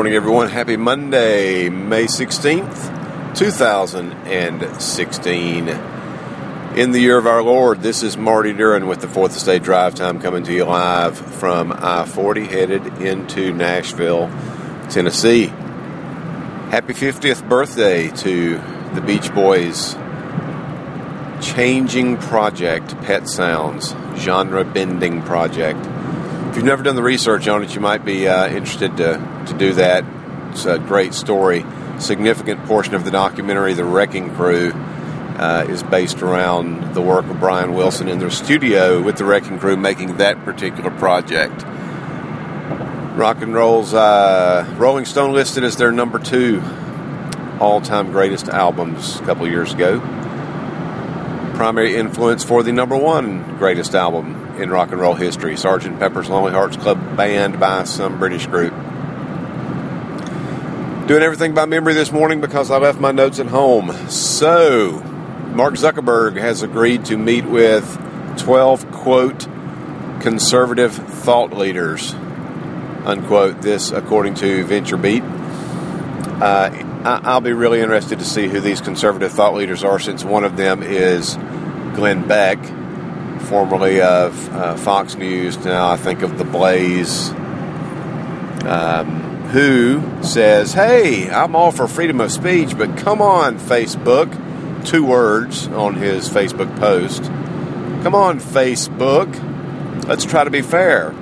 Morning, everyone. Happy Monday, May 16th, 2016. In the year of our Lord, this is Marty Duran with the Fourth Estate Drive Time coming to you live from I 40 headed into Nashville, Tennessee. Happy 50th birthday to the Beach Boys changing project, Pet Sounds, genre bending project. If you've never done the research on it, you might be uh, interested to, to do that. It's a great story. Significant portion of the documentary, The Wrecking Crew, uh, is based around the work of Brian Wilson in their studio with the Wrecking Crew making that particular project. Rock and Roll's uh, Rolling Stone listed as their number two all time greatest albums a couple years ago. Primary influence for the number one greatest album in rock and roll history, Sergeant Pepper's Lonely Hearts Club Band by some British group. Doing everything by memory this morning because I left my notes at home. So, Mark Zuckerberg has agreed to meet with 12, quote, conservative thought leaders, unquote. This, according to VentureBeat. Uh, I'll be really interested to see who these conservative thought leaders are since one of them is Glenn Beck formerly of uh, Fox News, now I think of The Blaze, um, who says, Hey, I'm all for freedom of speech, but come on, Facebook. Two words on his Facebook post. Come on, Facebook. Let's try to be fair.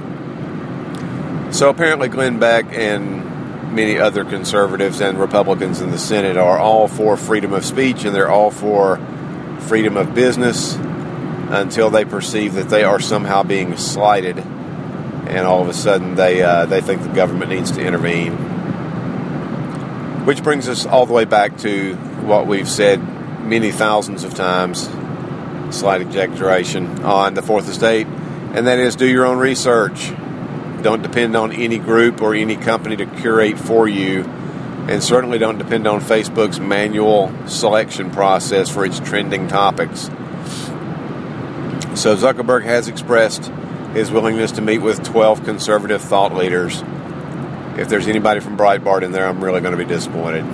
So apparently, Glenn Beck and many other conservatives and Republicans in the Senate are all for freedom of speech and they're all for freedom of business until they perceive that they are somehow being slighted, and all of a sudden they uh, they think the government needs to intervene. Which brings us all the way back to what we've said many thousands of times, slight exaggeration on the Fourth Estate, and that is do your own research. Don't depend on any group or any company to curate for you, and certainly don't depend on Facebook's manual selection process for its trending topics. So Zuckerberg has expressed his willingness to meet with 12 conservative thought leaders. If there's anybody from Breitbart in there, I'm really going to be disappointed.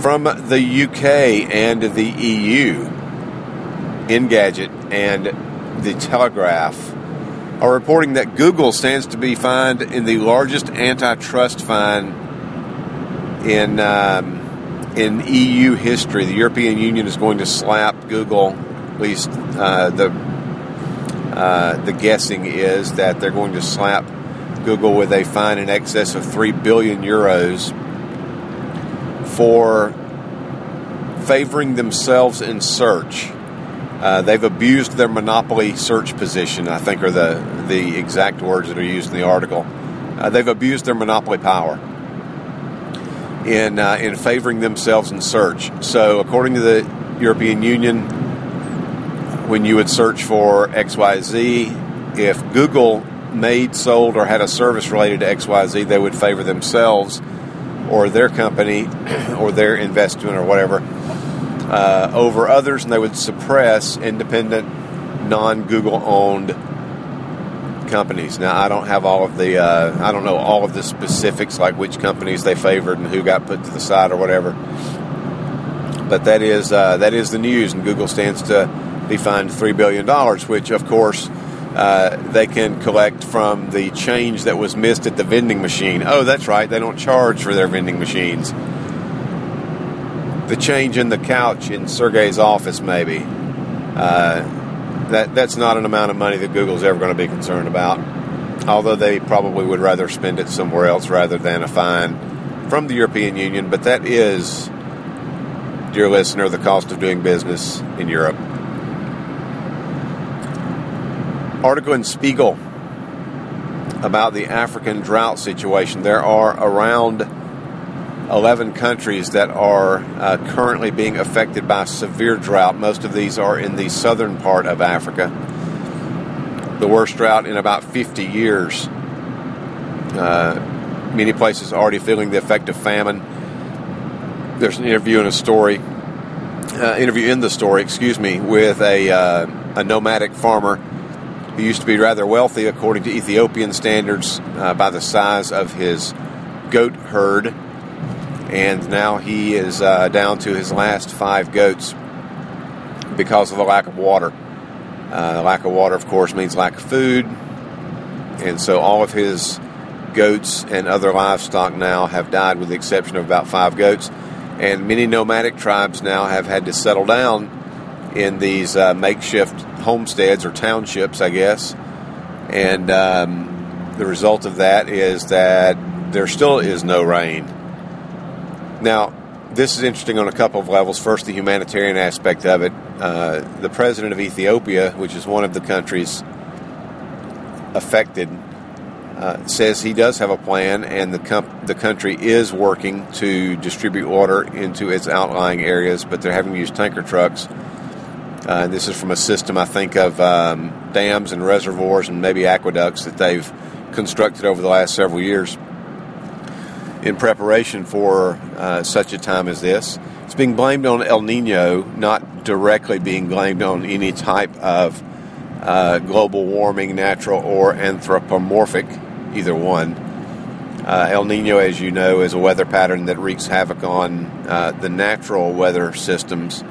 From the UK and the EU, Engadget and The Telegraph are reporting that Google stands to be fined in the largest antitrust fine in um, in EU history. The European Union is going to slap Google at least uh, the uh, the guessing is that they're going to slap Google with a fine in excess of three billion euros for favoring themselves in search. Uh, they've abused their monopoly search position. I think are the the exact words that are used in the article. Uh, they've abused their monopoly power in uh, in favoring themselves in search. So, according to the European Union, when you would search for XYZ, if Google made, sold, or had a service related to XYZ, they would favor themselves or their company or their investment or whatever uh, over others, and they would suppress independent, non Google owned companies. Now, I don't have all of the, uh, I don't know all of the specifics, like which companies they favored and who got put to the side or whatever. But that is uh, that is the news, and Google stands to be fined $3 billion, which, of course, uh, they can collect from the change that was missed at the vending machine. Oh, that's right, they don't charge for their vending machines. The change in the couch in Sergey's office, maybe. Uh, that that's not an amount of money that Google's ever going to be concerned about. Although they probably would rather spend it somewhere else rather than a fine from the European Union. But that is, dear listener, the cost of doing business in Europe. Article in Spiegel about the African drought situation. There are around 11 countries that are uh, currently being affected by severe drought. Most of these are in the southern part of Africa. The worst drought in about 50 years. Uh, many places already feeling the effect of famine. There's an interview in a story, uh, interview in the story, excuse me, with a, uh, a nomadic farmer He used to be rather wealthy, according to Ethiopian standards, uh, by the size of his goat herd, and now he is uh, down to his last five goats because of the lack of water. Uh, lack of water, of course, means lack of food, and so all of his goats and other livestock now have died, with the exception of about five goats. And many nomadic tribes now have had to settle down in these uh, makeshift homesteads or townships, I guess. And um, the result of that is that there still is no rain. Now, this is interesting on a couple of levels. First, the humanitarian aspect of it. Uh, the president of Ethiopia, which is one of the countries affected, uh, says he does have a plan, and the com- the country is working to distribute water into its outlying areas, but they're having to use tanker trucks. Uh, this is from a system, I think, of um, dams and reservoirs and maybe aqueducts that they've constructed over the last several years in preparation for uh, such a time as this. It's being blamed on El Nino, not directly being blamed on any type of uh, global warming, natural or anthropomorphic, either one. Uh, El Nino, as you know, is a weather pattern that wreaks havoc on uh, the natural weather systems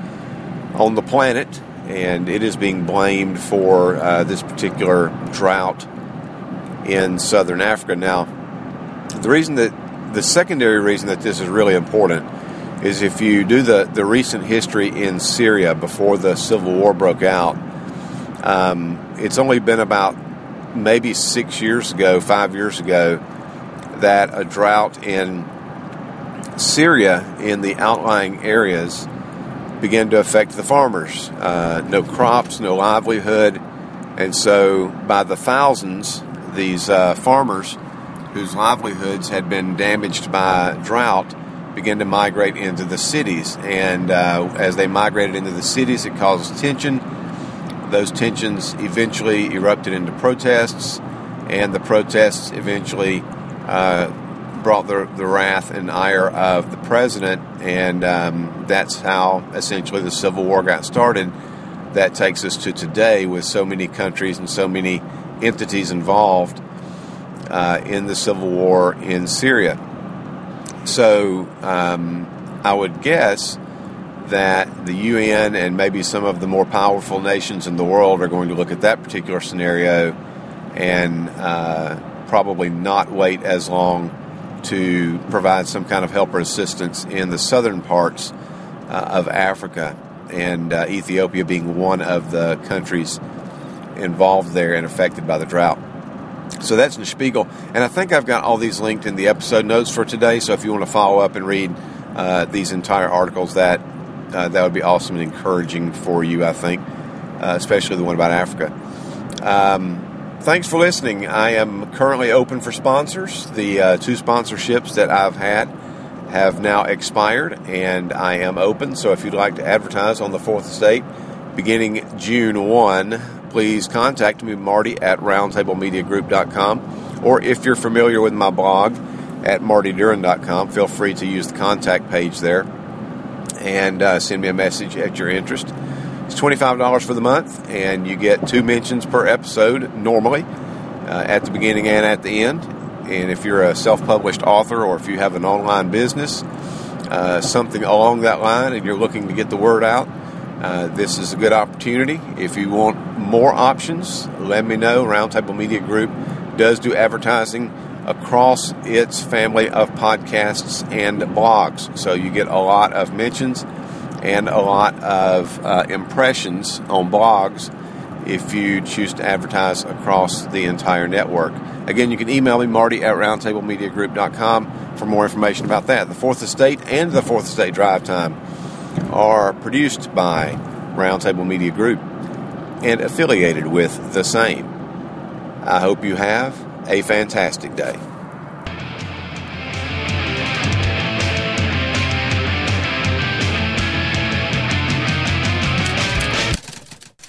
on the planet, and it is being blamed for uh, this particular drought in southern Africa. Now, the reason that the secondary reason that this is really important is if you do the, the recent history in Syria before the civil war broke out, um, it's only been about maybe six years ago, five years ago, that a drought in Syria in the outlying areas began to affect the farmers. Uh, no crops, no livelihood. And so, by the thousands, these uh, farmers whose livelihoods had been damaged by drought began to migrate into the cities. And uh, as they migrated into the cities, it caused tension those tensions eventually erupted into protests, and the protests eventually uh, brought the, the wrath and ire of the president, and um, that's how essentially the Civil War got started. That takes us to today with so many countries and so many entities involved uh, in the Civil War in Syria. So um, I would guess that the UN and maybe some of the more powerful nations in the world are going to look at that particular scenario and uh, probably not wait as long to provide some kind of help or assistance in the southern parts uh, of Africa, and uh, Ethiopia being one of the countries involved there and affected by the drought. So that's in Spiegel, and I think I've got all these linked in the episode notes for today. So if you want to follow up and read uh, these entire articles, that uh, that would be awesome and encouraging for you, I think, uh, especially the one about Africa. Um, thanks for listening. I am currently open for sponsors. The uh, two sponsorships that I've had have now expired, and I am open. So if you'd like to advertise on the Fourth Estate beginning June 1, please contact me, Marty, at roundtablemediagroup.com. Or if you're familiar with my blog at martyduran.com, feel free to use the contact page there and uh, send me a message at your interest. It's $25 for the month, and you get two mentions per episode normally uh, at the beginning and at the end. And if you're a self published author or if you have an online business, uh, something along that line, and you're looking to get the word out, uh, this is a good opportunity. If you want more options, let me know. Roundtable Media Group does do advertising across its family of podcasts and blogs. So you get a lot of mentions and a lot of uh, impressions on blogs if you choose to advertise across the entire network. Again, you can email me, Marty at roundtablemediagroup.com for more information about that. The Fourth Estate and the Fourth Estate Drive Time are produced by Roundtable Media Group and affiliated with the same. I hope you have a fantastic day.